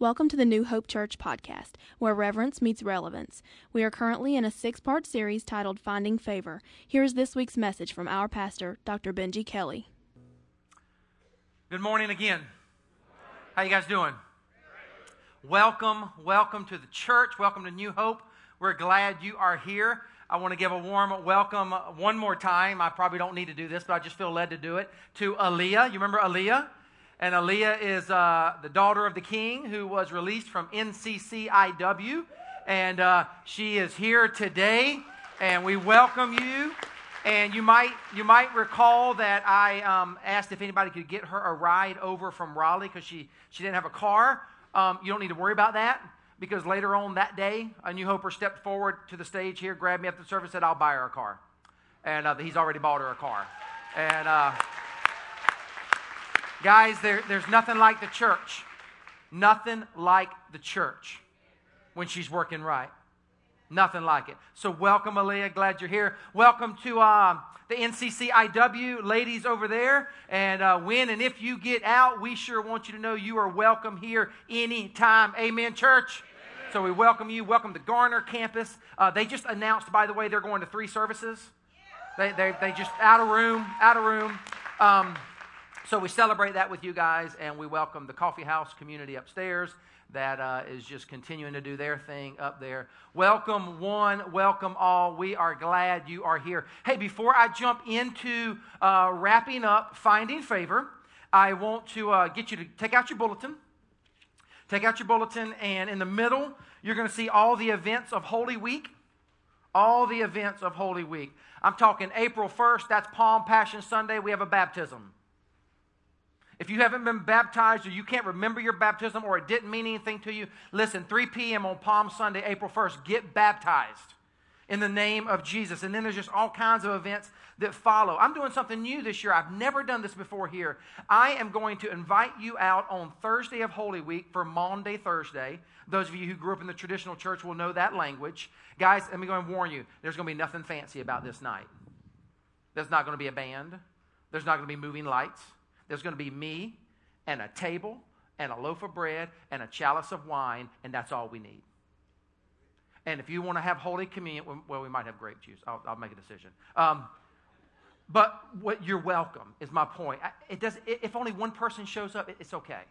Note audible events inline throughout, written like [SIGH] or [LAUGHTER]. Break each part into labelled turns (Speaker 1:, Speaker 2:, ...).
Speaker 1: Welcome to the New Hope Church podcast, where reverence meets relevance. We are currently in a six part series titled Finding Favor. Here is this week's message from our pastor, Dr. Benji Kelly.
Speaker 2: Good morning again. How you guys doing? Welcome, welcome to the church. Welcome to New Hope. We're glad you are here. I want to give a warm welcome one more time. I probably don't need to do this, but I just feel led to do it. To Aaliyah. You remember Aaliyah? And Aaliyah is uh, the daughter of the king who was released from NCCIW. And uh, she is here today. And we welcome you. And you might, you might recall that I um, asked if anybody could get her a ride over from Raleigh because she, she didn't have a car. Um, you don't need to worry about that because later on that day, a New Hoper stepped forward to the stage here, grabbed me after the service, said, I'll buy her a car. And uh, he's already bought her a car. And uh, guys, there, there's nothing like the church. Nothing like the church when she's working right. Nothing like it. So, welcome, Aaliyah. Glad you're here. Welcome to uh, the NCCIW ladies over there. And uh, when and if you get out, we sure want you to know you are welcome here anytime. Amen, church. So we welcome you. Welcome to Garner campus. Uh, they just announced, by the way, they're going to three services. They, they, they just out of room, out of room. Um, so we celebrate that with you guys, and we welcome the coffee house community upstairs that uh, is just continuing to do their thing up there. Welcome one, welcome all. We are glad you are here. Hey, before I jump into uh, wrapping up Finding Favor, I want to uh, get you to take out your bulletin. Take out your bulletin, and in the middle, you're going to see all the events of Holy Week. All the events of Holy Week. I'm talking April 1st, that's Palm Passion Sunday. We have a baptism. If you haven't been baptized or you can't remember your baptism or it didn't mean anything to you, listen, 3 p.m. on Palm Sunday, April 1st, get baptized in the name of Jesus. And then there's just all kinds of events that follow. I'm doing something new this year. I've never done this before here. I am going to invite you out on Thursday of Holy Week for Maundy Thursday. Those of you who grew up in the traditional church will know that language. Guys, let me go and warn you there's going to be nothing fancy about this night. There's not going to be a band, there's not going to be moving lights. There's going to be me and a table and a loaf of bread and a chalice of wine, and that's all we need. And if you want to have Holy Communion, well, we might have grape juice. I'll, I'll make a decision. Um, but what you're welcome is my point. It does, if only one person shows up, it's okay.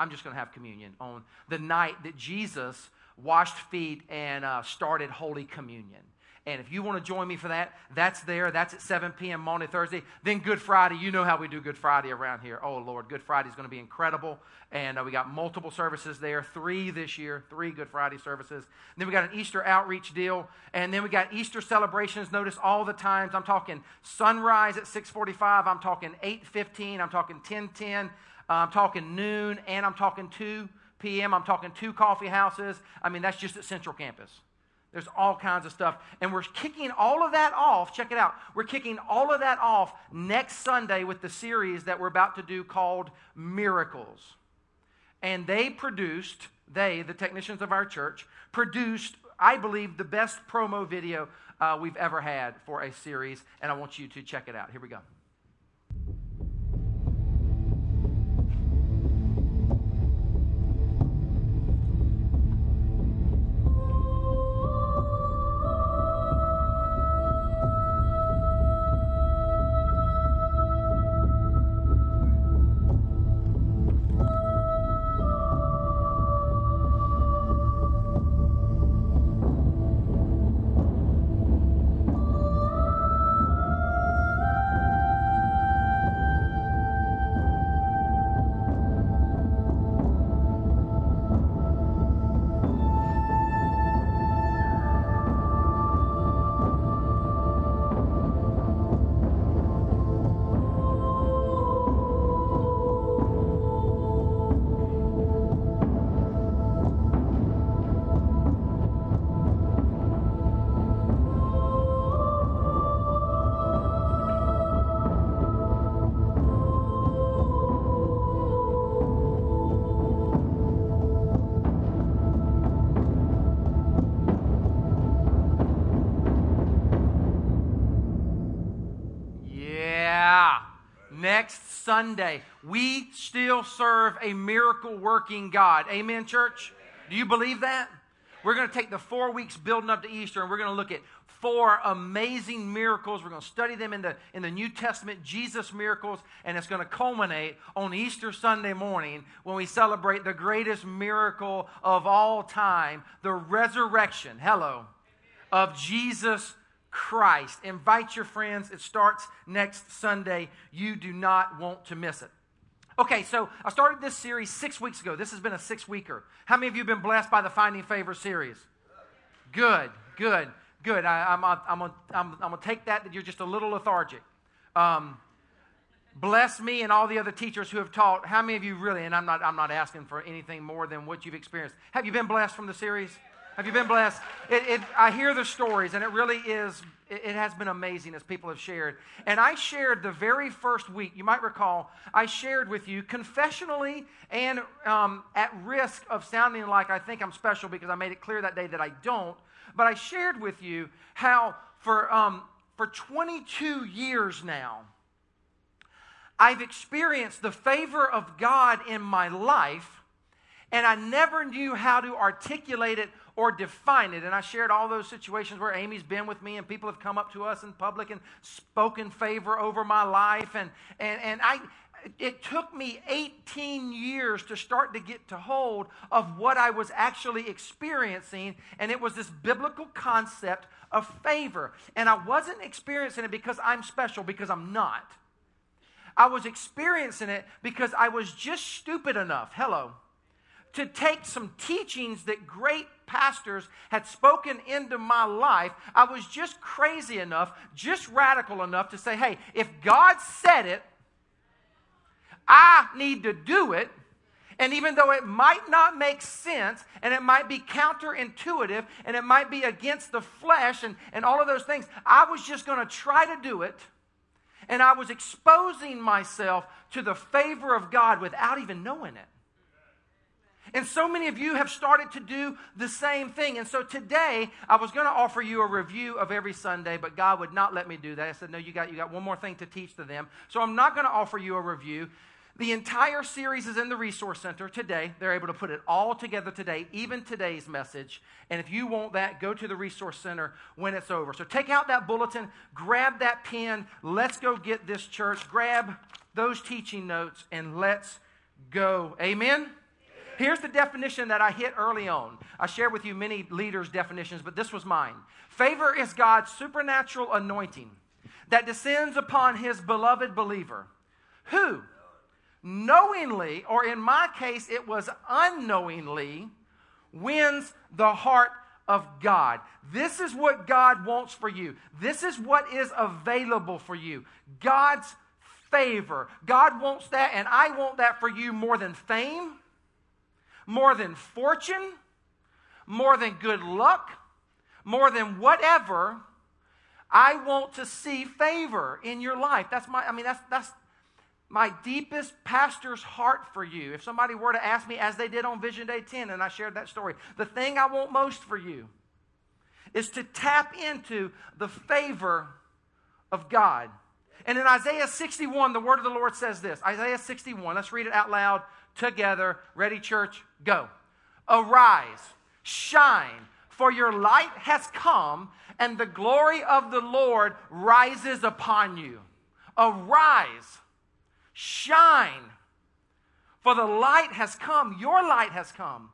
Speaker 2: I'm just going to have communion on the night that Jesus washed feet and uh, started Holy Communion. And if you want to join me for that, that's there. That's at 7 p.m. Maundy, Thursday. Then Good Friday. You know how we do Good Friday around here. Oh, Lord. Good Friday is going to be incredible. And uh, we got multiple services there. Three this year. Three Good Friday services. And then we got an Easter outreach deal. And then we got Easter celebrations. Notice all the times. I'm talking sunrise at 645. I'm talking 815. I'm talking 1010. Uh, I'm talking noon. And I'm talking 2 p.m. I'm talking two coffee houses. I mean, that's just at Central Campus. There's all kinds of stuff. And we're kicking all of that off. Check it out. We're kicking all of that off next Sunday with the series that we're about to do called Miracles. And they produced, they, the technicians of our church, produced, I believe, the best promo video uh, we've ever had for a series. And I want you to check it out. Here we go. Sunday. We still serve a miracle working God. Amen, church? Do you believe that? We're going to take the four weeks building up to Easter and we're going to look at four amazing miracles. We're going to study them in the, in the New Testament, Jesus miracles, and it's going to culminate on Easter Sunday morning when we celebrate the greatest miracle of all time the resurrection, hello, of Jesus Christ. Invite your friends. It starts next Sunday. You do not want to miss it. Okay, so I started this series six weeks ago. This has been a six weeker. How many of you have been blessed by the Finding Favor series? Good, good, good. I, am I'm, I'm, I'm, I'm going to take that that you're just a little lethargic. Um, bless me and all the other teachers who have taught. How many of you really, and I'm not, I'm not asking for anything more than what you've experienced. Have you been blessed from the series? Have you been blessed? It, it, I hear the stories, and it really is, it, it has been amazing as people have shared. And I shared the very first week, you might recall, I shared with you confessionally and um, at risk of sounding like I think I'm special because I made it clear that day that I don't. But I shared with you how for, um, for 22 years now, I've experienced the favor of God in my life, and I never knew how to articulate it or define it. And I shared all those situations where Amy's been with me and people have come up to us in public and spoken favor over my life. And, and, and I, it took me 18 years to start to get to hold of what I was actually experiencing. And it was this biblical concept of favor. And I wasn't experiencing it because I'm special, because I'm not. I was experiencing it because I was just stupid enough. Hello to take some teachings that great pastors had spoken into my life. I was just crazy enough, just radical enough to say, hey, if God said it, I need to do it. And even though it might not make sense and it might be counterintuitive and it might be against the flesh and, and all of those things, I was just going to try to do it. And I was exposing myself to the favor of God without even knowing it. And so many of you have started to do the same thing. And so today, I was going to offer you a review of every Sunday, but God would not let me do that. I said, No, you got, you got one more thing to teach to them. So I'm not going to offer you a review. The entire series is in the Resource Center today. They're able to put it all together today, even today's message. And if you want that, go to the Resource Center when it's over. So take out that bulletin, grab that pen. Let's go get this church. Grab those teaching notes and let's go. Amen. Here's the definition that I hit early on. I shared with you many leaders' definitions, but this was mine. Favor is God's supernatural anointing that descends upon his beloved believer, who knowingly, or in my case, it was unknowingly, wins the heart of God. This is what God wants for you. This is what is available for you. God's favor. God wants that, and I want that for you more than fame more than fortune, more than good luck, more than whatever, I want to see favor in your life. That's my, I mean, that's, that's my deepest pastor's heart for you. If somebody were to ask me, as they did on Vision Day 10, and I shared that story, the thing I want most for you is to tap into the favor of God. And in Isaiah 61, the word of the Lord says this Isaiah 61, let's read it out loud together. Ready, church? Go. Arise, shine, for your light has come, and the glory of the Lord rises upon you. Arise, shine, for the light has come. Your light has come.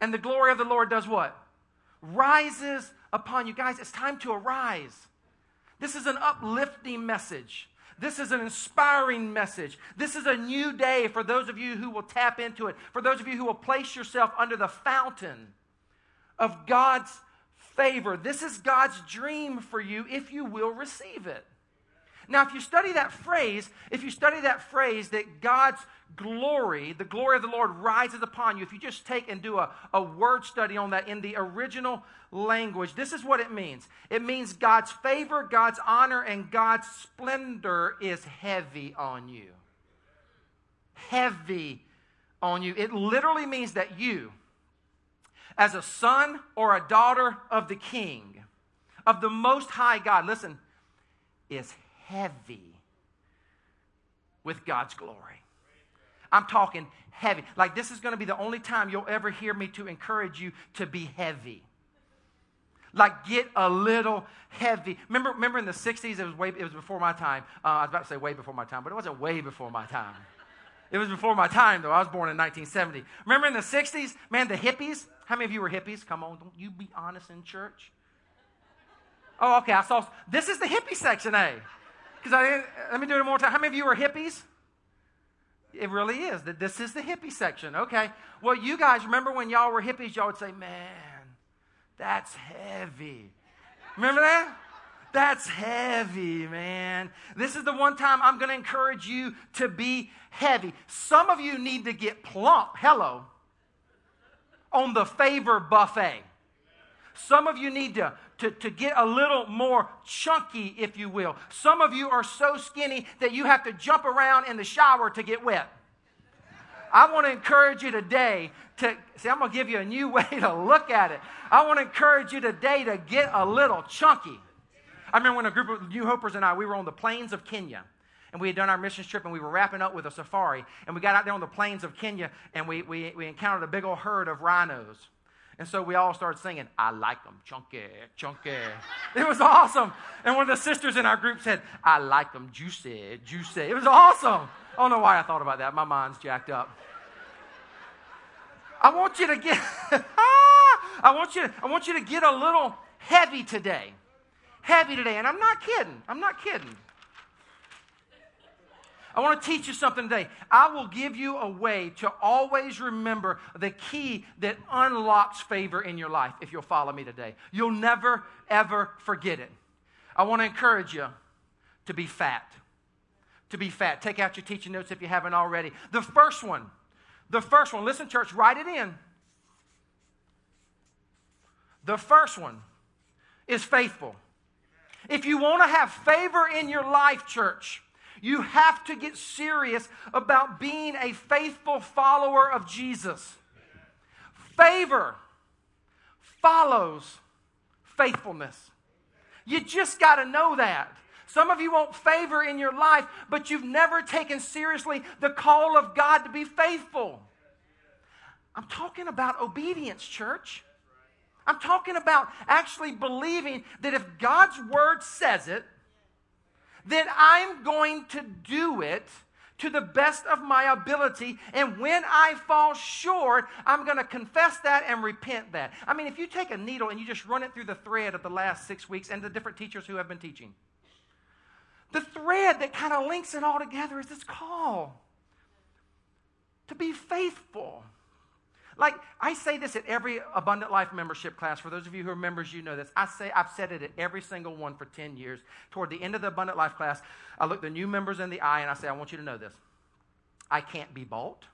Speaker 2: And the glory of the Lord does what? Rises upon you. Guys, it's time to arise. This is an uplifting message. This is an inspiring message. This is a new day for those of you who will tap into it, for those of you who will place yourself under the fountain of God's favor. This is God's dream for you if you will receive it. Now, if you study that phrase, if you study that phrase that God's glory, the glory of the Lord rises upon you, if you just take and do a, a word study on that in the original language, this is what it means it means God's favor, God's honor, and God's splendor is heavy on you. Heavy on you. It literally means that you, as a son or a daughter of the king, of the Most High God, listen, is heavy with God's glory. I'm talking heavy. Like this is going to be the only time you'll ever hear me to encourage you to be heavy. Like get a little heavy. Remember, remember in the 60s, it was way, it was before my time. Uh, I was about to say way before my time, but it wasn't way before my time. It was before my time, though. I was born in 1970. Remember in the 60s, man, the hippies? How many of you were hippies? Come on, don't you be honest in church. Oh, okay. I saw. This is the hippie section A. Because I didn't, uh, let me do it one more time. How many of you are hippies? It really is. That This is the hippie section. Okay. Well, you guys remember when y'all were hippies, y'all would say, man, that's heavy. Remember that? That's heavy, man. This is the one time I'm going to encourage you to be heavy. Some of you need to get plump, hello, on the favor buffet. Some of you need to, to, to get a little more chunky, if you will. Some of you are so skinny that you have to jump around in the shower to get wet. I want to encourage you today to see, I'm going to give you a new [LAUGHS] way to look at it. I want to encourage you today to get a little chunky. I remember when a group of New Hopers and I, we were on the plains of Kenya. And we had done our mission trip and we were wrapping up with a safari. And we got out there on the plains of Kenya and we, we, we encountered a big old herd of rhinos. And so we all started singing, I like them, chunky, chunky. It was awesome. And one of the sisters in our group said, I like them, juicy, juicy. It was awesome. I don't know why I thought about that. My mind's jacked up. I want you to get, [LAUGHS] I want you I want you to get a little heavy today. Heavy today. And I'm not kidding. I'm not kidding. I want to teach you something today. I will give you a way to always remember the key that unlocks favor in your life if you'll follow me today. You'll never, ever forget it. I want to encourage you to be fat. To be fat. Take out your teaching notes if you haven't already. The first one, the first one, listen, church, write it in. The first one is faithful. If you want to have favor in your life, church, you have to get serious about being a faithful follower of Jesus. Favor follows faithfulness. You just got to know that. Some of you want favor in your life, but you've never taken seriously the call of God to be faithful. I'm talking about obedience, church. I'm talking about actually believing that if God's word says it, then I'm going to do it to the best of my ability. And when I fall short, I'm going to confess that and repent that. I mean, if you take a needle and you just run it through the thread of the last six weeks and the different teachers who have been teaching, the thread that kind of links it all together is this call to be faithful. Like I say this at every Abundant Life membership class. For those of you who are members, you know this. I say I've said it at every single one for 10 years. Toward the end of the Abundant Life class, I look the new members in the eye and I say, I want you to know this. I can't be bought.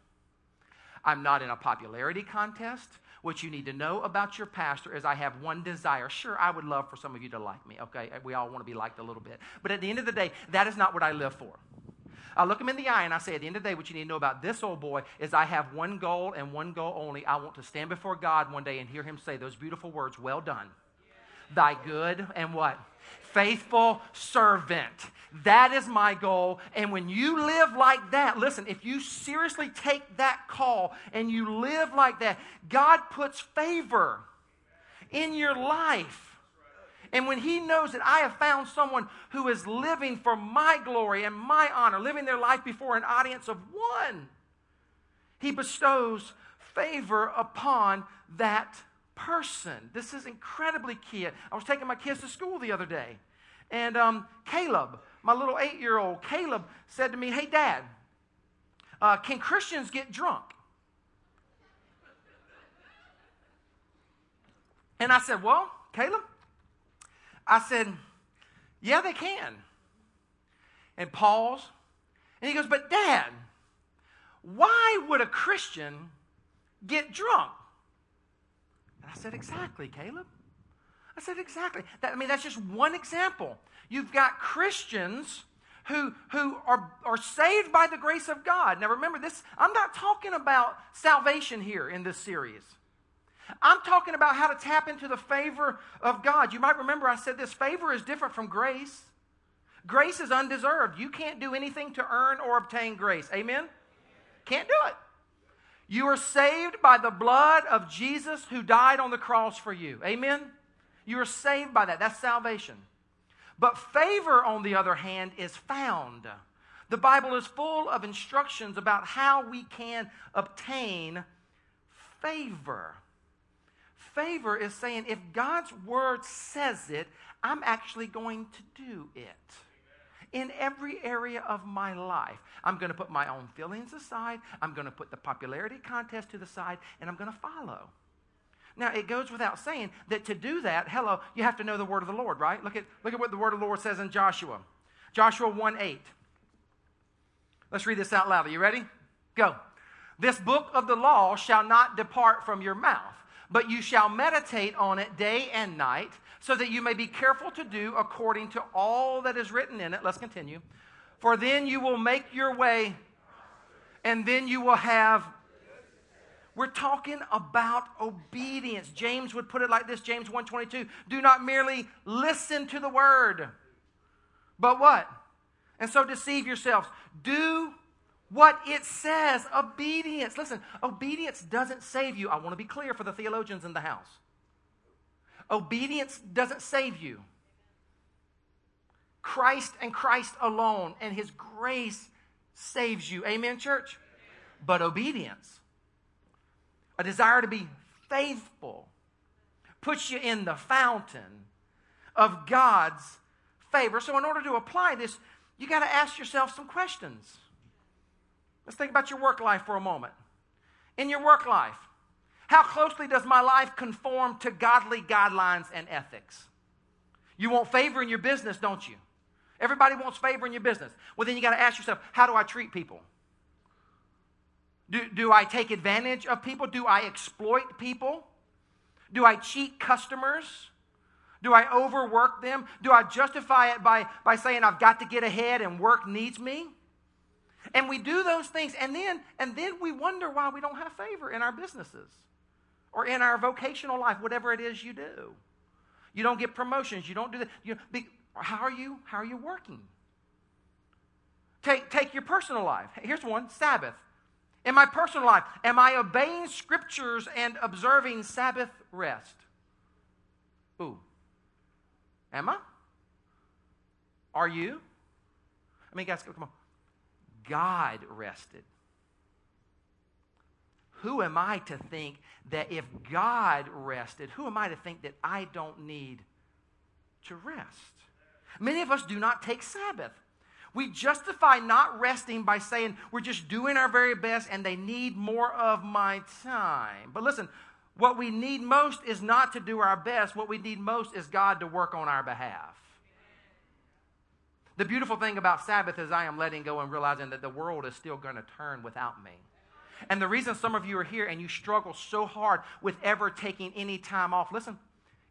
Speaker 2: I'm not in a popularity contest. What you need to know about your pastor is I have one desire. Sure, I would love for some of you to like me, okay? We all want to be liked a little bit. But at the end of the day, that is not what I live for. I look him in the eye and I say, at the end of the day, what you need to know about this old boy is I have one goal and one goal only. I want to stand before God one day and hear him say those beautiful words, well done. Thy good and what? Faithful servant. That is my goal. And when you live like that, listen, if you seriously take that call and you live like that, God puts favor in your life. And when he knows that I have found someone who is living for my glory and my honor, living their life before an audience of one, he bestows favor upon that person. This is incredibly key. I was taking my kids to school the other day, and um, Caleb, my little eight year old, Caleb said to me, Hey, Dad, uh, can Christians get drunk? And I said, Well, Caleb, I said, Yeah, they can. And pause. And he goes, But dad, why would a Christian get drunk? And I said, Exactly, Caleb. I said, Exactly. That, I mean, that's just one example. You've got Christians who, who are, are saved by the grace of God. Now, remember, this, I'm not talking about salvation here in this series. I'm talking about how to tap into the favor of God. You might remember I said this favor is different from grace. Grace is undeserved. You can't do anything to earn or obtain grace. Amen? Can't do it. You are saved by the blood of Jesus who died on the cross for you. Amen? You are saved by that. That's salvation. But favor, on the other hand, is found. The Bible is full of instructions about how we can obtain favor. Favor is saying if God's word says it, I'm actually going to do it in every area of my life. I'm going to put my own feelings aside. I'm going to put the popularity contest to the side, and I'm going to follow. Now, it goes without saying that to do that, hello, you have to know the word of the Lord, right? Look at, look at what the word of the Lord says in Joshua. Joshua 1 8. Let's read this out loud. Are you ready? Go. This book of the law shall not depart from your mouth, but you shall meditate on it day and night so that you may be careful to do according to all that is written in it. Let's continue. For then you will make your way, and then you will have. We're talking about obedience. James would put it like this James 1:22. Do not merely listen to the word, but what? And so deceive yourselves. Do what it says. Obedience. Listen, obedience doesn't save you. I want to be clear for the theologians in the house. Obedience doesn't save you. Christ and Christ alone and His grace saves you. Amen, church? But obedience, a desire to be faithful, puts you in the fountain of God's favor. So, in order to apply this, you got to ask yourself some questions. Let's think about your work life for a moment. In your work life, how closely does my life conform to godly guidelines and ethics? You want favor in your business, don't you? Everybody wants favor in your business. Well, then you got to ask yourself, how do I treat people? Do, do I take advantage of people? Do I exploit people? Do I cheat customers? Do I overwork them? Do I justify it by, by saying I've got to get ahead and work needs me? And we do those things, and then, and then we wonder why we don't have favor in our businesses or in our vocational life, whatever it is you do. You don't get promotions. You don't do that. You, be, how are you? How are you working? Take, take your personal life. Here's one Sabbath. In my personal life, am I obeying scriptures and observing Sabbath rest? Ooh. Am I? Are you? I mean, guys, come on. God rested who am I to think that if God rested, who am I to think that I don't need to rest? Many of us do not take Sabbath. We justify not resting by saying we're just doing our very best and they need more of my time. But listen, what we need most is not to do our best. What we need most is God to work on our behalf. The beautiful thing about Sabbath is I am letting go and realizing that the world is still going to turn without me. And the reason some of you are here and you struggle so hard with ever taking any time off, listen,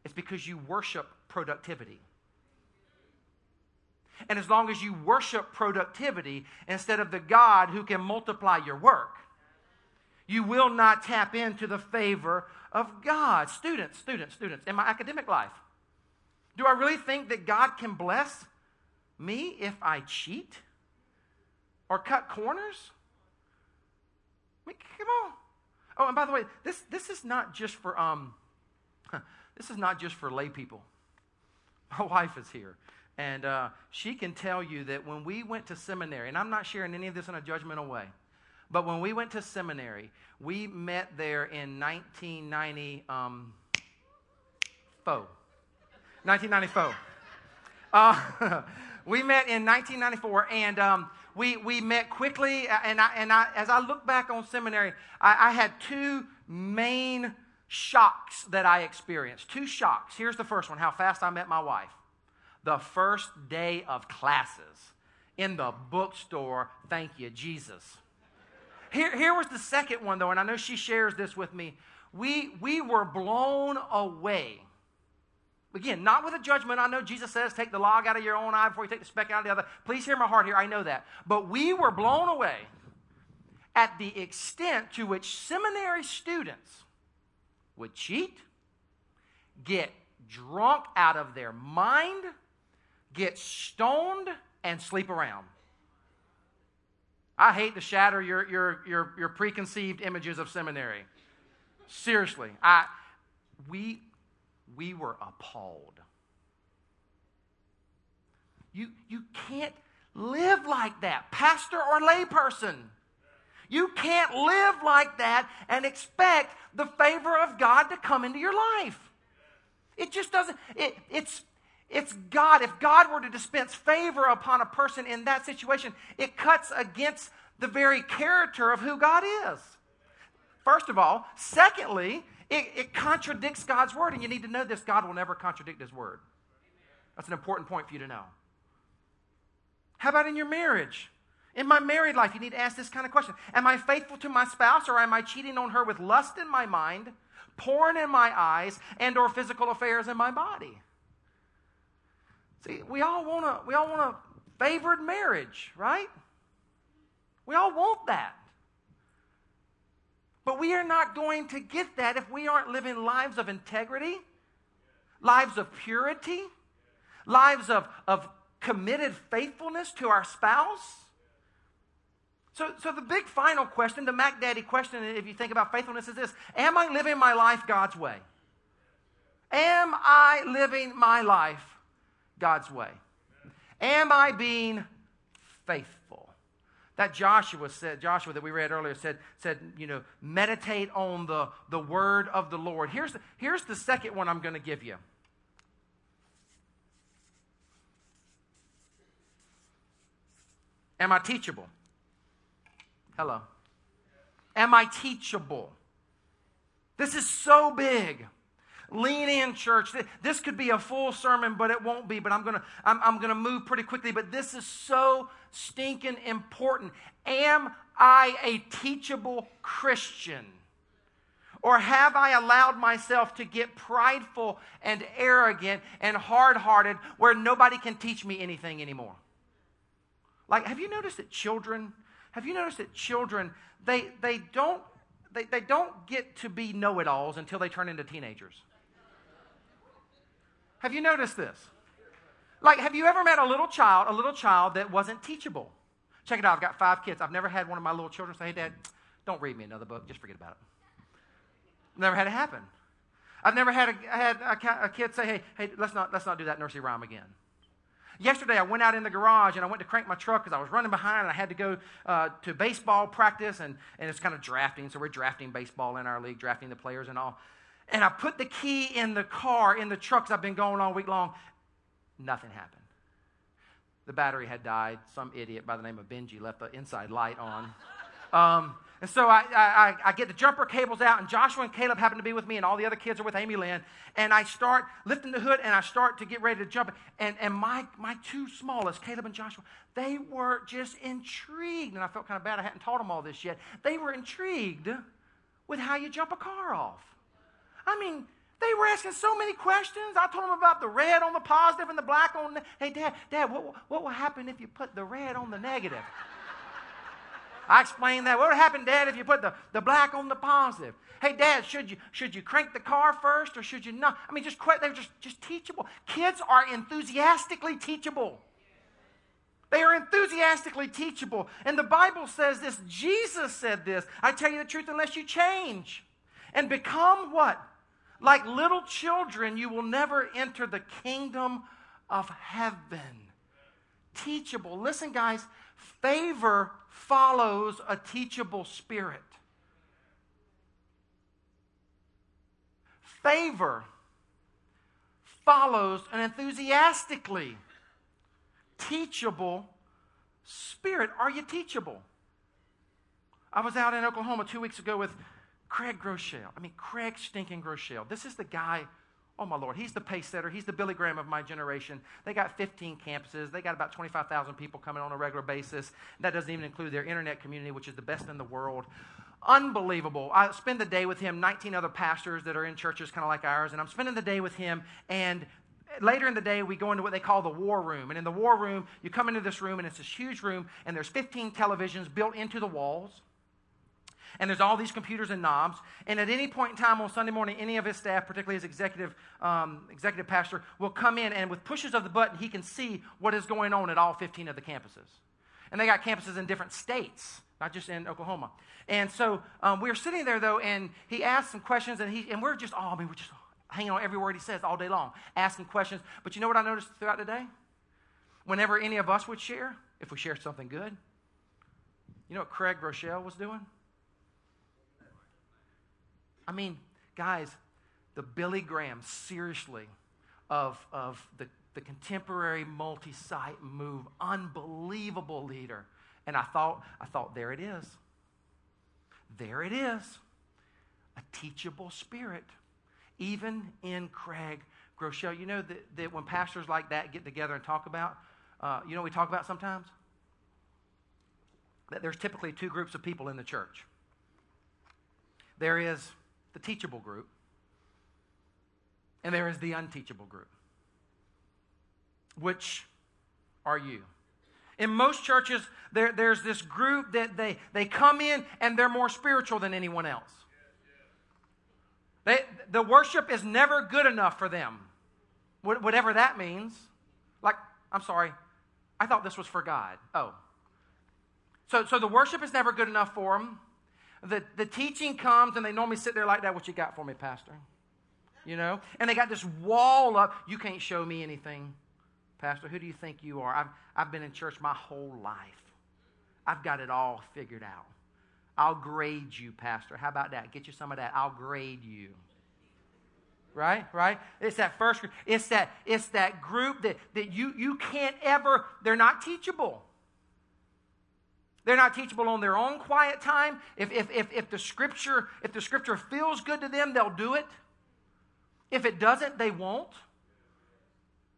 Speaker 2: it's because you worship productivity. And as long as you worship productivity instead of the God who can multiply your work, you will not tap into the favor of God. Students, students, students, in my academic life, do I really think that God can bless me if I cheat or cut corners? I mean, come on. Oh, and by the way, this, this is not just for um, [LAUGHS] this is not just for lay people. My [LAUGHS] wife is here, and uh, she can tell you that when we went to seminary, and I'm not sharing any of this in a judgmental way, but when we went to seminary, we met there in 1990 Um, 1994. Uh, [LAUGHS] we met in 1994, and um, we, we met quickly, uh, and, I, and I, as I look back on seminary, I, I had two main shocks that I experienced. Two shocks. Here's the first one how fast I met my wife. The first day of classes in the bookstore. Thank you, Jesus. Here, here was the second one, though, and I know she shares this with me. We, we were blown away Again, not with a judgment. I know Jesus says, take the log out of your own eye before you take the speck out of the other. Please hear my heart here. I know that. But we were blown away at the extent to which seminary students would cheat, get drunk out of their mind, get stoned, and sleep around. I hate to shatter your, your, your, your preconceived images of seminary. Seriously, I, we, we were appalled. You, you can't live like that, pastor or layperson. You can't live like that and expect the favor of God to come into your life. It just doesn't, it, it's, it's God. If God were to dispense favor upon a person in that situation, it cuts against the very character of who God is. First of all. Secondly, it, it, contradicts God's word, and you need to know this God will never contradict his word. That's an important point for you to know. How about in your marriage? In my married life, you need to ask this kind of question Am I faithful to my spouse, or am I cheating on her with lust in my mind, porn in my eyes, and or physical affairs in my body? See, we all want a, we all want a favored marriage, right? We all want that. But we are not going to get that if we aren't living lives of integrity, lives of purity, lives of, of committed faithfulness to our spouse. So, so the big final question, the Mac Daddy question, if you think about faithfulness, is this Am I living my life God's way? Am I living my life God's way? Am I being faithful? That Joshua said, Joshua that we read earlier said, said, you know, meditate on the, the word of the Lord. Here's the, here's the second one I'm going to give you. Am I teachable? Hello. Am I teachable? This is so big. Lean in, church. This could be a full sermon, but it won't be. But I'm gonna I'm, I'm gonna move pretty quickly. But this is so stinking important. Am I a teachable Christian? Or have I allowed myself to get prideful and arrogant and hard hearted where nobody can teach me anything anymore? Like, have you noticed that children, have you noticed that children, they, they, don't, they, they don't get to be know it alls until they turn into teenagers? Have you noticed this? Like, have you ever met a little child, a little child that wasn't teachable? Check it out. I've got five kids. I've never had one of my little children say, Hey, Dad, don't read me another book. Just forget about it. Never had it happen. I've never had a, had a, kid say, Hey, hey, let's not, let's not do that nursery rhyme again. Yesterday, I went out in the garage and I went to crank my truck because I was running behind and I had to go uh, to baseball practice and, and it's kind of drafting. So we're drafting baseball in our league, drafting the players and all. And I put the key in the car, in the trucks I've been going all week long. Nothing happened. The battery had died. Some idiot by the name of Benji left the inside light on. Um, and so I, I, I, get the jumper cables out, and Joshua and Caleb happen to be with me, and all the other kids are with Amy Lynn. And I start lifting the hood, and I start to get ready to jump. And, and my, my two smallest, Caleb and Joshua, they were just intrigued. And I felt kind of bad I hadn't taught them all this yet. They were intrigued with how you jump a car off. I mean, they were asking so many questions. I told them about the red on the positive and the black on the. Hey, Dad, Dad, what, what will happen if you put the red on the negative? I explained that. What would happen, Dad, if you put the, the black on the positive? Hey, Dad, should you, should you crank the car first or should you not? I mean, just they're just, just teachable. Kids are enthusiastically teachable. They are enthusiastically teachable. And the Bible says this. Jesus said this. I tell you the truth, unless you change and become what? Like little children, you will never enter the kingdom of heaven. Teachable. Listen, guys, favor follows a teachable spirit. Favor follows an enthusiastically teachable spirit. Are you teachable? I was out in Oklahoma two weeks ago with Craig Groeschel. I mean, Craig stinking Groeschel. This is the guy Oh, my Lord. He's the pace setter. He's the Billy Graham of my generation. They got 15 campuses. They got about 25,000 people coming on a regular basis. That doesn't even include their internet community, which is the best in the world. Unbelievable. I spend the day with him, 19 other pastors that are in churches kind of like ours, and I'm spending the day with him. And later in the day, we go into what they call the war room. And in the war room, you come into this room, and it's this huge room, and there's 15 televisions built into the walls. And there's all these computers and knobs. And at any point in time on Sunday morning, any of his staff, particularly his executive, um, executive pastor, will come in, and with pushes of the button, he can see what is going on at all 15 of the campuses. And they got campuses in different states, not just in Oklahoma. And so um, we were sitting there, though, and he asked some questions, and, he, and we're just, oh, I mean, we're just hanging on every word he says all day long, asking questions. But you know what I noticed throughout the day? Whenever any of us would share, if we shared something good, you know what Craig Groeschel was doing? I mean, guys, the Billy Graham, seriously, of, of the, the contemporary multi site move, unbelievable leader. And I thought, I thought, there it is. There it is. A teachable spirit even in Craig Groeschel. You know that, that when pastors like that get together and talk about, uh, you know we talk about sometimes? That there's typically two groups of people in the church. There is the teachable group, and there is the unteachable group. Which are you? In most churches, there, there's this group that they, they come in and they're more spiritual than anyone else. They, the worship is never good enough for them, whatever that means. Like, I'm sorry, I thought this was for God. Oh. So, so the worship is never good enough for them. The, the teaching comes and they normally sit there like that. What you got for me, Pastor? You know? And they got this wall up. You can't show me anything, Pastor. Who do you think you are? I've, I've been in church my whole life. I've got it all figured out. I'll grade you, Pastor. How about that? Get you some of that. I'll grade you. Right? Right? It's that first group. It's that, it's that group that, that you, you can't ever, they're not teachable. They're not teachable on their own quiet time. If, if, if, if, the scripture, if the scripture feels good to them, they'll do it. If it doesn't, they won't.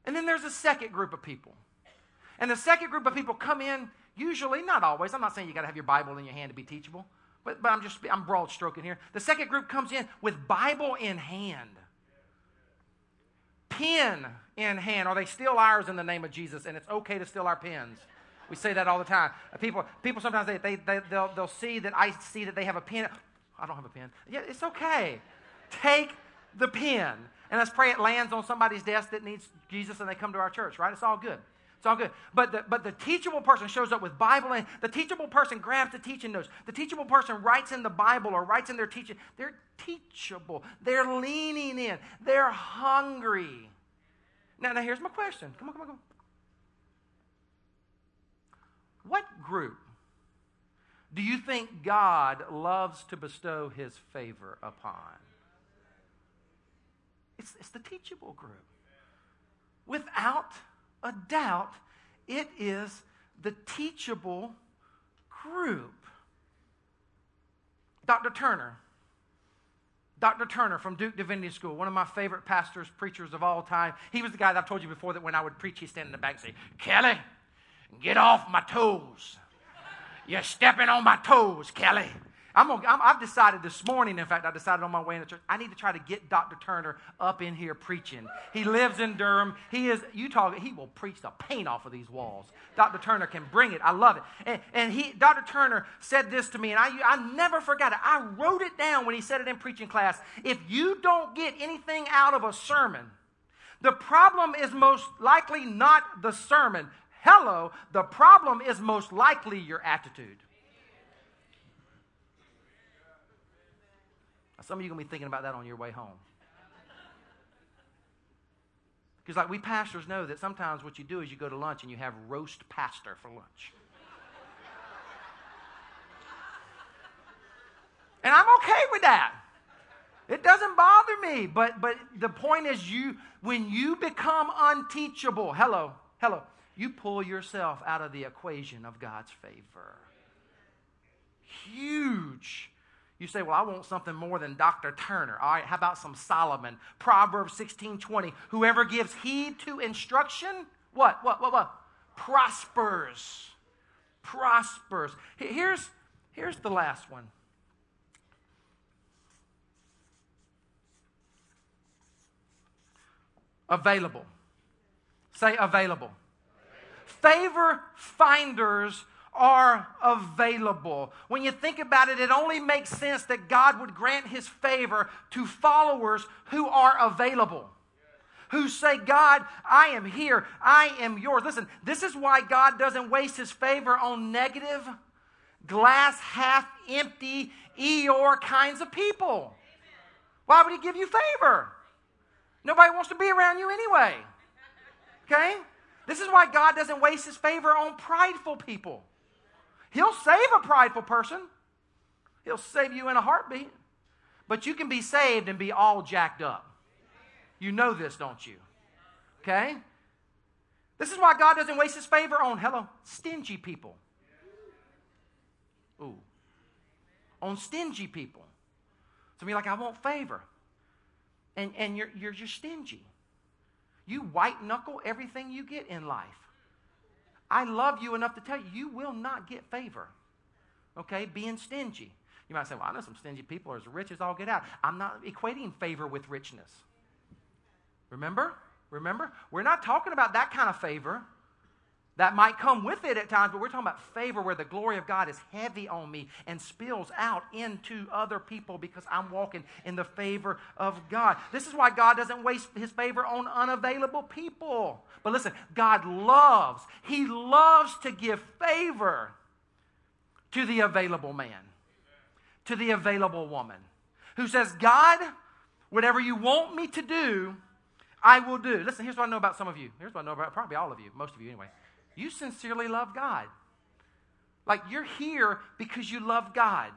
Speaker 2: And then there's a second group of people. And the second group of people come in Usually, not always. I'm not saying you got to have your Bible in your hand to be teachable, but, but I'm just I'm broad stroking here. The second group comes in with Bible in hand, pen in hand. Are they steal ours in the name of Jesus? And it's okay to steal our pens. We say that all the time. People, people sometimes they, they, they, they'll, they'll see that I see that they have a pen. I don't have a pen. Yeah, it's okay. Take the pen. And let's pray it lands on somebody's desk that needs Jesus and they come to our church, right? It's all good. It's all good. But the, but the teachable person shows up with Bible and the teachable person grabs the teaching notes. The teachable person writes in the Bible or writes in their teaching. They're teachable. They're leaning in. They're hungry. Now, now here's my question. Come on, come on, come on. What group do you think God loves to bestow his favor upon? It's, it's the teachable group. Without a doubt, it is the teachable group. Dr. Turner, Dr. Turner from Duke Divinity School, one of my favorite pastors, preachers of all time. He was the guy that I've told you before that when I would preach, he'd stand in the back and say, Kelly, get off my toes. You're stepping on my toes, Kelly. I'm gonna, i have decided this morning, in fact, I decided on my way into church, I need to try to get Dr. Turner up in here preaching. He lives in Durham. He is, you talk, he will preach the paint off of these walls. Dr. Turner can bring it. I love it. And, and he, Dr. Turner said this to me, and I, I never forgot it. I wrote it down when he said it in preaching class. If you don't get anything out of a sermon, the problem is most likely not the sermon. Hello, the problem is most likely your attitude. Some of you are going to be thinking about that on your way home. Because, like, we pastors know that sometimes what you do is you go to lunch and you have roast pastor for lunch. and I'm okay with that. It doesn't bother me. But, but the point is, you when you become unteachable, hello, hello, you pull yourself out of the equation of God's favor. Huge you say, well, I want something more than Dr. Turner. All right, how about some Solomon? Proverbs 16 20. Whoever gives heed to instruction, what, what, what, what? Prospers. Prospers. Here's, here's the last one. Available. Say available. Favor finders are available. When you think about it, it only makes sense that God would grant his favor to followers who are available. Who say, God, I am here. I am yours. Listen, this is why God doesn't waste his favor on negative, glass half empty, Eeyore kinds of people. Why would he give you favor? Nobody wants to be around you anyway. Okay? This is why God doesn't waste his favor on prideful people. He'll save a prideful person, he'll save you in a heartbeat. But you can be saved and be all jacked up. You know this, don't you? Okay? This is why God doesn't waste his favor on, hello, stingy people. Ooh. On stingy people. So are like, I want favor. And, and you're, you're just stingy. You white knuckle everything you get in life. I love you enough to tell you, you will not get favor. Okay? Being stingy. You might say, well, I know some stingy people are as rich as all get out. I'm not equating favor with richness. Remember? Remember? We're not talking about that kind of favor. That might come with it at times, but we're talking about favor where the glory of God is heavy on me and spills out into other people because I'm walking in the favor of God. This is why God doesn't waste his favor on unavailable people. But listen, God loves, he loves to give favor to the available man, to the available woman who says, God, whatever you want me to do, I will do. Listen, here's what I know about some of you. Here's what I know about probably all of you, most of you anyway you sincerely love God. Like you're here because you love God.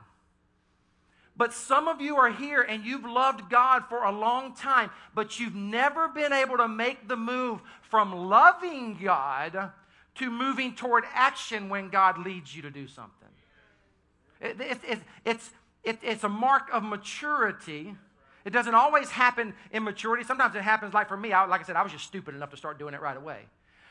Speaker 2: But some of you are here and you've loved God for a long time, but you've never been able to make the move from loving God to moving toward action when God leads you to do something. It, it, it, it's, it's a mark of maturity. It doesn't always happen in maturity. Sometimes it happens like for me. I, like I said, I was just stupid enough to start doing it right away.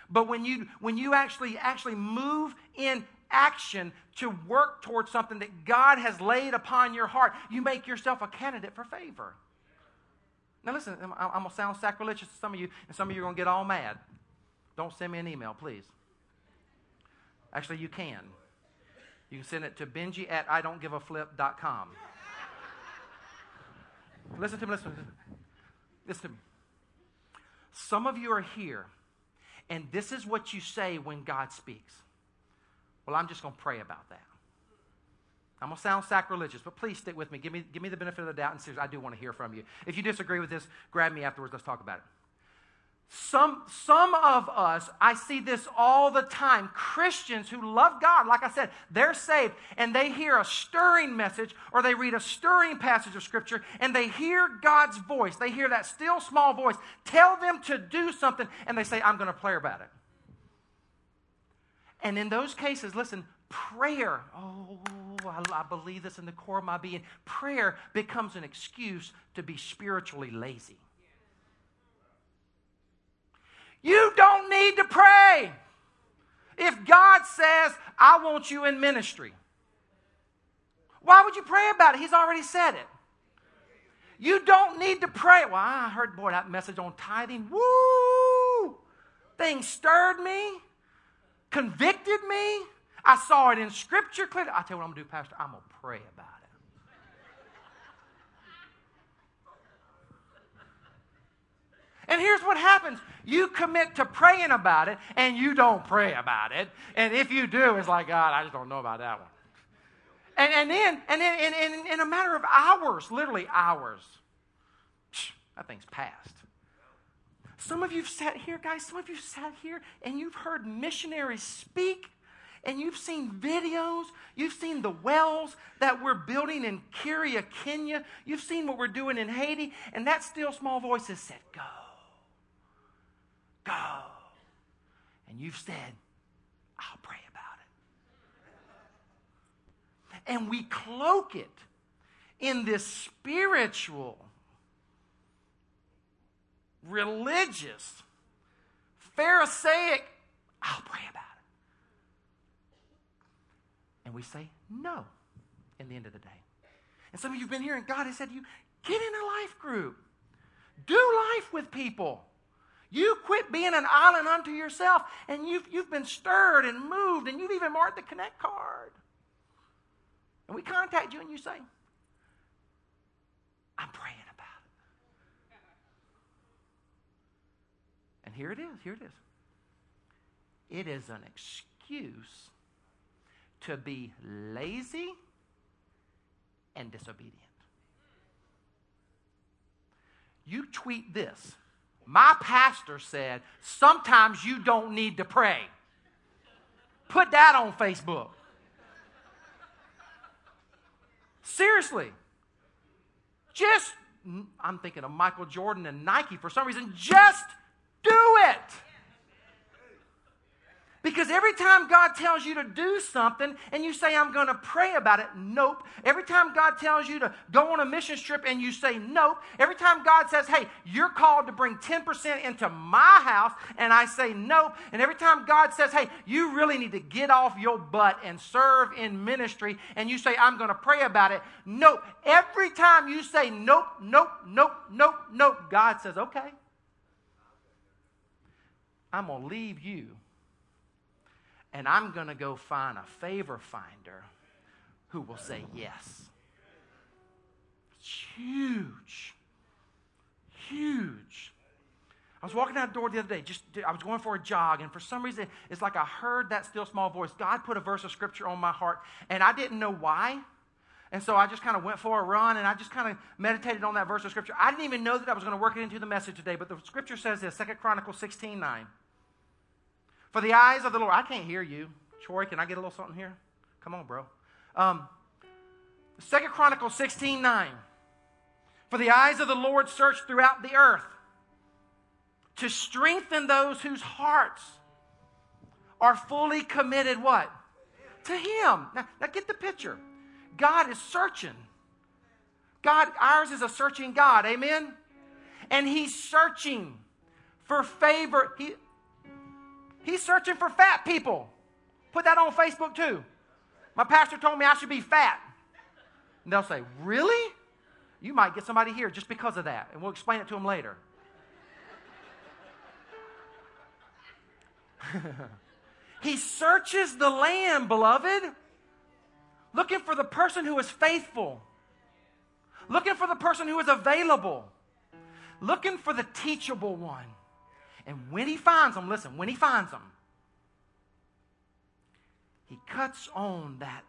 Speaker 2: But when you when you actually actually move in action to work towards something that God has laid upon your heart, you make yourself a candidate for favor. Now listen, I'm, I'm gonna sound sacrilegious to some of you, and some of you are gonna get all mad. Don't send me an email, please. Actually, you can. You can send it to Benji at I don't give a flip.com. listen to me, listen to me. Listen to me. Some of you are here and this is what you say when God speaks. Well, I'm just going to pray about that. I'm going to sound sacrilegious, but please stick with me. Give me, give me the benefit of the doubt, and seriously, I do want to hear from you. If you disagree with this, grab me afterwards. Let's talk about it. Some, some of us, I see this all the time. Christians who love God, like I said, they're saved and they hear a stirring message or they read a stirring passage of Scripture and they hear God's voice. They hear that still small voice tell them to do something and they say, I'm going to pray about it. And in those cases, listen, prayer, oh, I, I believe this in the core of my being, prayer becomes an excuse to be spiritually lazy. You don't need to pray. If God says, I want you in ministry, why would you pray about it? He's already said it. You don't need to pray. Well, I heard, boy, that message on tithing. Woo! Thing stirred me, convicted me. I saw it in Scripture clearly. I tell you what I'm going to do, Pastor. I'm going to pray about it. And here's what happens you commit to praying about it, and you don't pray about it. And if you do, it's like, God, I just don't know about that one. And, and then, and then in, in, in a matter of hours, literally hours, that thing's passed. Some of you have sat here, guys, some of you sat here and you've heard missionaries speak and you've seen videos, you've seen the wells that we're building in Kiria, Kenya, you've seen what we're doing in Haiti, and that still small voice has said, Go go. And you've said, I'll pray about it. And we cloak it in this spiritual, religious, Pharisaic, I'll pray about it. And we say no in the end of the day. And some of you have been here, and God has said to you, get in a life group. Do life with people. You quit being an island unto yourself, and you've, you've been stirred and moved, and you've even marked the connect card. And we contact you and you say, I'm praying about it. And here it is, here it is. It is an excuse to be lazy and disobedient. You tweet this. My pastor said, sometimes you don't need to pray. Put that on Facebook. Seriously. Just, I'm thinking of Michael Jordan and Nike for some reason. Just do it. Because every time God tells you to do something and you say, I'm going to pray about it, nope. Every time God tells you to go on a mission trip and you say, nope. Every time God says, hey, you're called to bring 10% into my house and I say, nope. And every time God says, hey, you really need to get off your butt and serve in ministry and you say, I'm going to pray about it, nope. Every time you say, nope, nope, nope, nope, nope, God says, okay. I'm going to leave you and I'm going to go find a favor finder who will say yes. It's huge. Huge. I was walking out the door the other day, just I was going for a jog, and for some reason, it's like I heard that still small voice. God put a verse of scripture on my heart, and I didn't know why. And so I just kind of went for a run and I just kind of meditated on that verse of scripture. I didn't even know that I was going to work it into the message today, but the scripture says this, Second Chronicles 16 9. For the eyes of the Lord, I can't hear you. Troy, can I get a little something here? Come on, bro. Um, Second Chronicles 16 9. For the eyes of the Lord search throughout the earth to strengthen those whose hearts are fully committed what? To Him. Now, now get the picture. God is searching. God, ours is a searching God. Amen? And He's searching for favor. He, He's searching for fat people. Put that on Facebook too. My pastor told me I should be fat. And they'll say, Really? You might get somebody here just because of that. And we'll explain it to them later. [LAUGHS] he searches the land, beloved, looking for the person who is faithful, looking for the person who is available, looking for the teachable one. And when he finds them, listen, when he finds them, he cuts on that,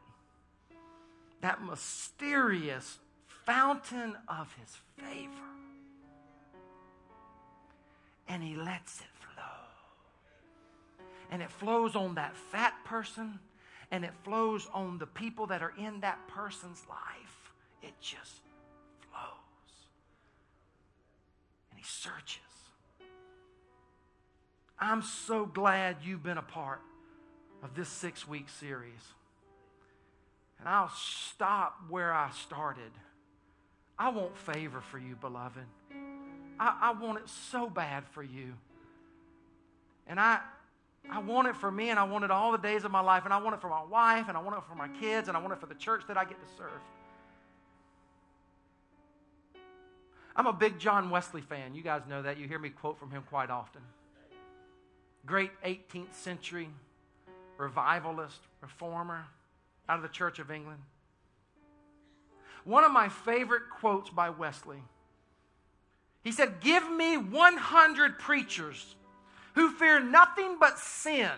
Speaker 2: that mysterious fountain of his favor. And he lets it flow. And it flows on that fat person, and it flows on the people that are in that person's life. It just flows. And he searches. I'm so glad you've been a part of this six week series. And I'll stop where I started. I want favor for you, beloved. I, I want it so bad for you. And I, I want it for me, and I want it all the days of my life, and I want it for my wife, and I want it for my kids, and I want it for the church that I get to serve. I'm a big John Wesley fan. You guys know that. You hear me quote from him quite often great 18th century revivalist, reformer out of the Church of England. One of my favorite quotes by Wesley. He said, Give me 100 preachers who fear nothing but sin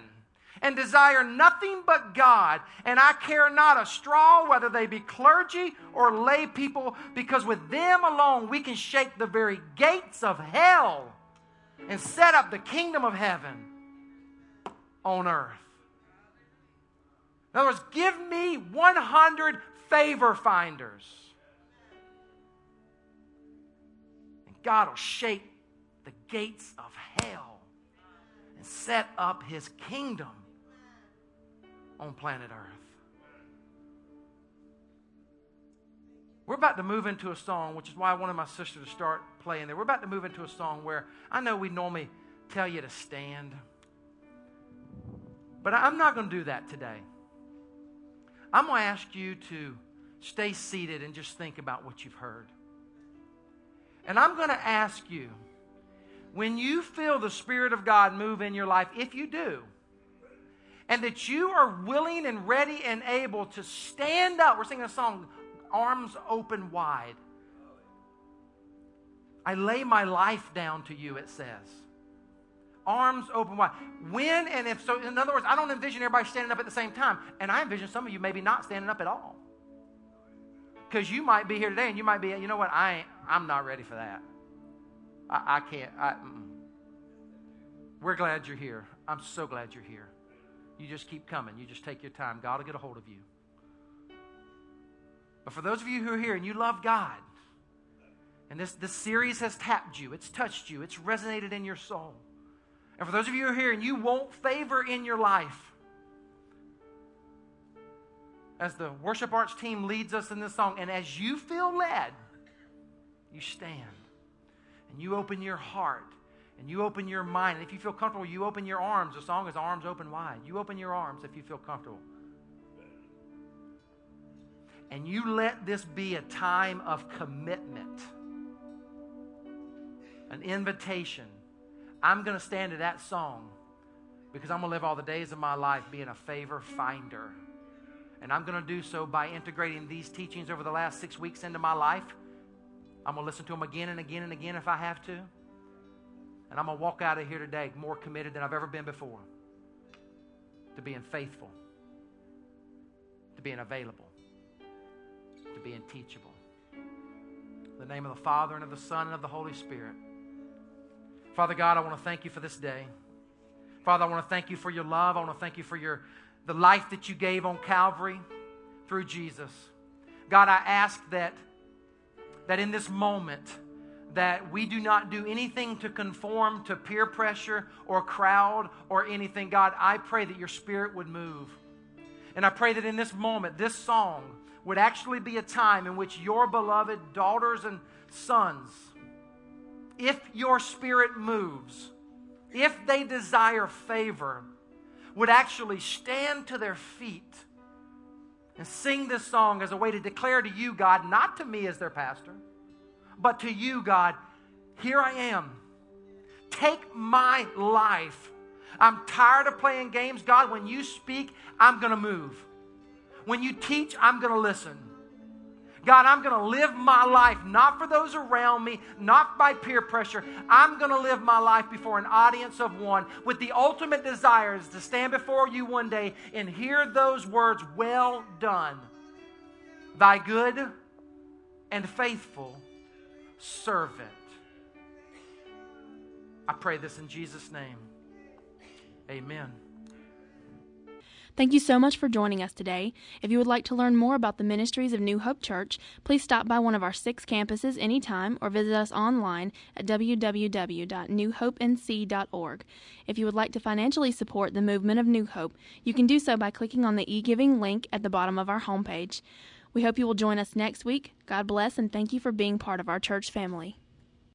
Speaker 2: and desire nothing but God, and I care not a straw whether they be clergy or lay people, because with them alone we can shake the very gates of hell and set up the kingdom of heaven on earth. In other words, give me 100 favor finders. And God will shake the gates of hell and set up his kingdom on planet Earth. We're about to move into a song, which is why I wanted my sister to start playing there. We're about to move into a song where I know we normally tell you to stand. But I'm not going to do that today. I'm going to ask you to stay seated and just think about what you've heard. And I'm going to ask you when you feel the Spirit of God move in your life, if you do, and that you are willing and ready and able to stand up, we're singing a song, arms open wide. I lay my life down to you, it says. Arms open wide. When and if so, in other words, I don't envision everybody standing up at the same time. And I envision some of you maybe not standing up at all. Because you might be here today and you might be, you know what, I ain't, I'm not ready for that. I, I can't. I, we're glad you're here. I'm so glad you're here. You just keep coming. You just take your time. God will get a hold of you. But for those of you who are here and you love God, and this, this series has tapped you, it's touched you, it's resonated in your soul. And for those of you who are here and you want favor in your life, as the worship arts team leads us in this song, and as you feel led, you stand and you open your heart and you open your mind. And if you feel comfortable, you open your arms. The song is Arms Open Wide. You open your arms if you feel comfortable. And you let this be a time of commitment, an invitation. I'm going to stand to that song because I'm going to live all the days of my life being a favor finder. And I'm going to do so by integrating these teachings over the last six weeks into my life I'm going to listen to them again and again and again if I have to. And I'm going to walk out of here today more committed than I've ever been before to being faithful, to being available, to being teachable. In the name of the Father and of the Son and of the Holy Spirit. Father God, I want to thank you for this day. Father, I want to thank you for your love. I want to thank you for your the life that you gave on Calvary through Jesus. God, I ask that that in this moment that we do not do anything to conform to peer pressure or crowd or anything. God, I pray that your spirit would move. And I pray that in this moment, this song would actually be a time in which your beloved daughters and sons, if your spirit moves, if they desire favor, would actually stand to their feet and sing this song as a way to declare to you, God, not to me as their pastor, but to you, God, here I am. Take my life. I'm tired of playing games. God, when you speak, I'm going to move. When you teach, I'm going to listen. God, I'm going to live my life not for those around me, not by peer pressure. I'm going to live my life before an audience of one with the ultimate desire is to stand before you one day and hear those words, Well done, thy good and faithful servant. I pray this in Jesus' name. Amen.
Speaker 1: Thank you so much for joining us today. If you would like to learn more about the ministries of New Hope Church, please stop by one of our six campuses anytime or visit us online at www.newhopenc.org. If you would like to financially support the movement of New Hope, you can do so by clicking on the e-giving link at the bottom of our homepage. We hope you will join us next week. God bless and thank you for being part of our church family.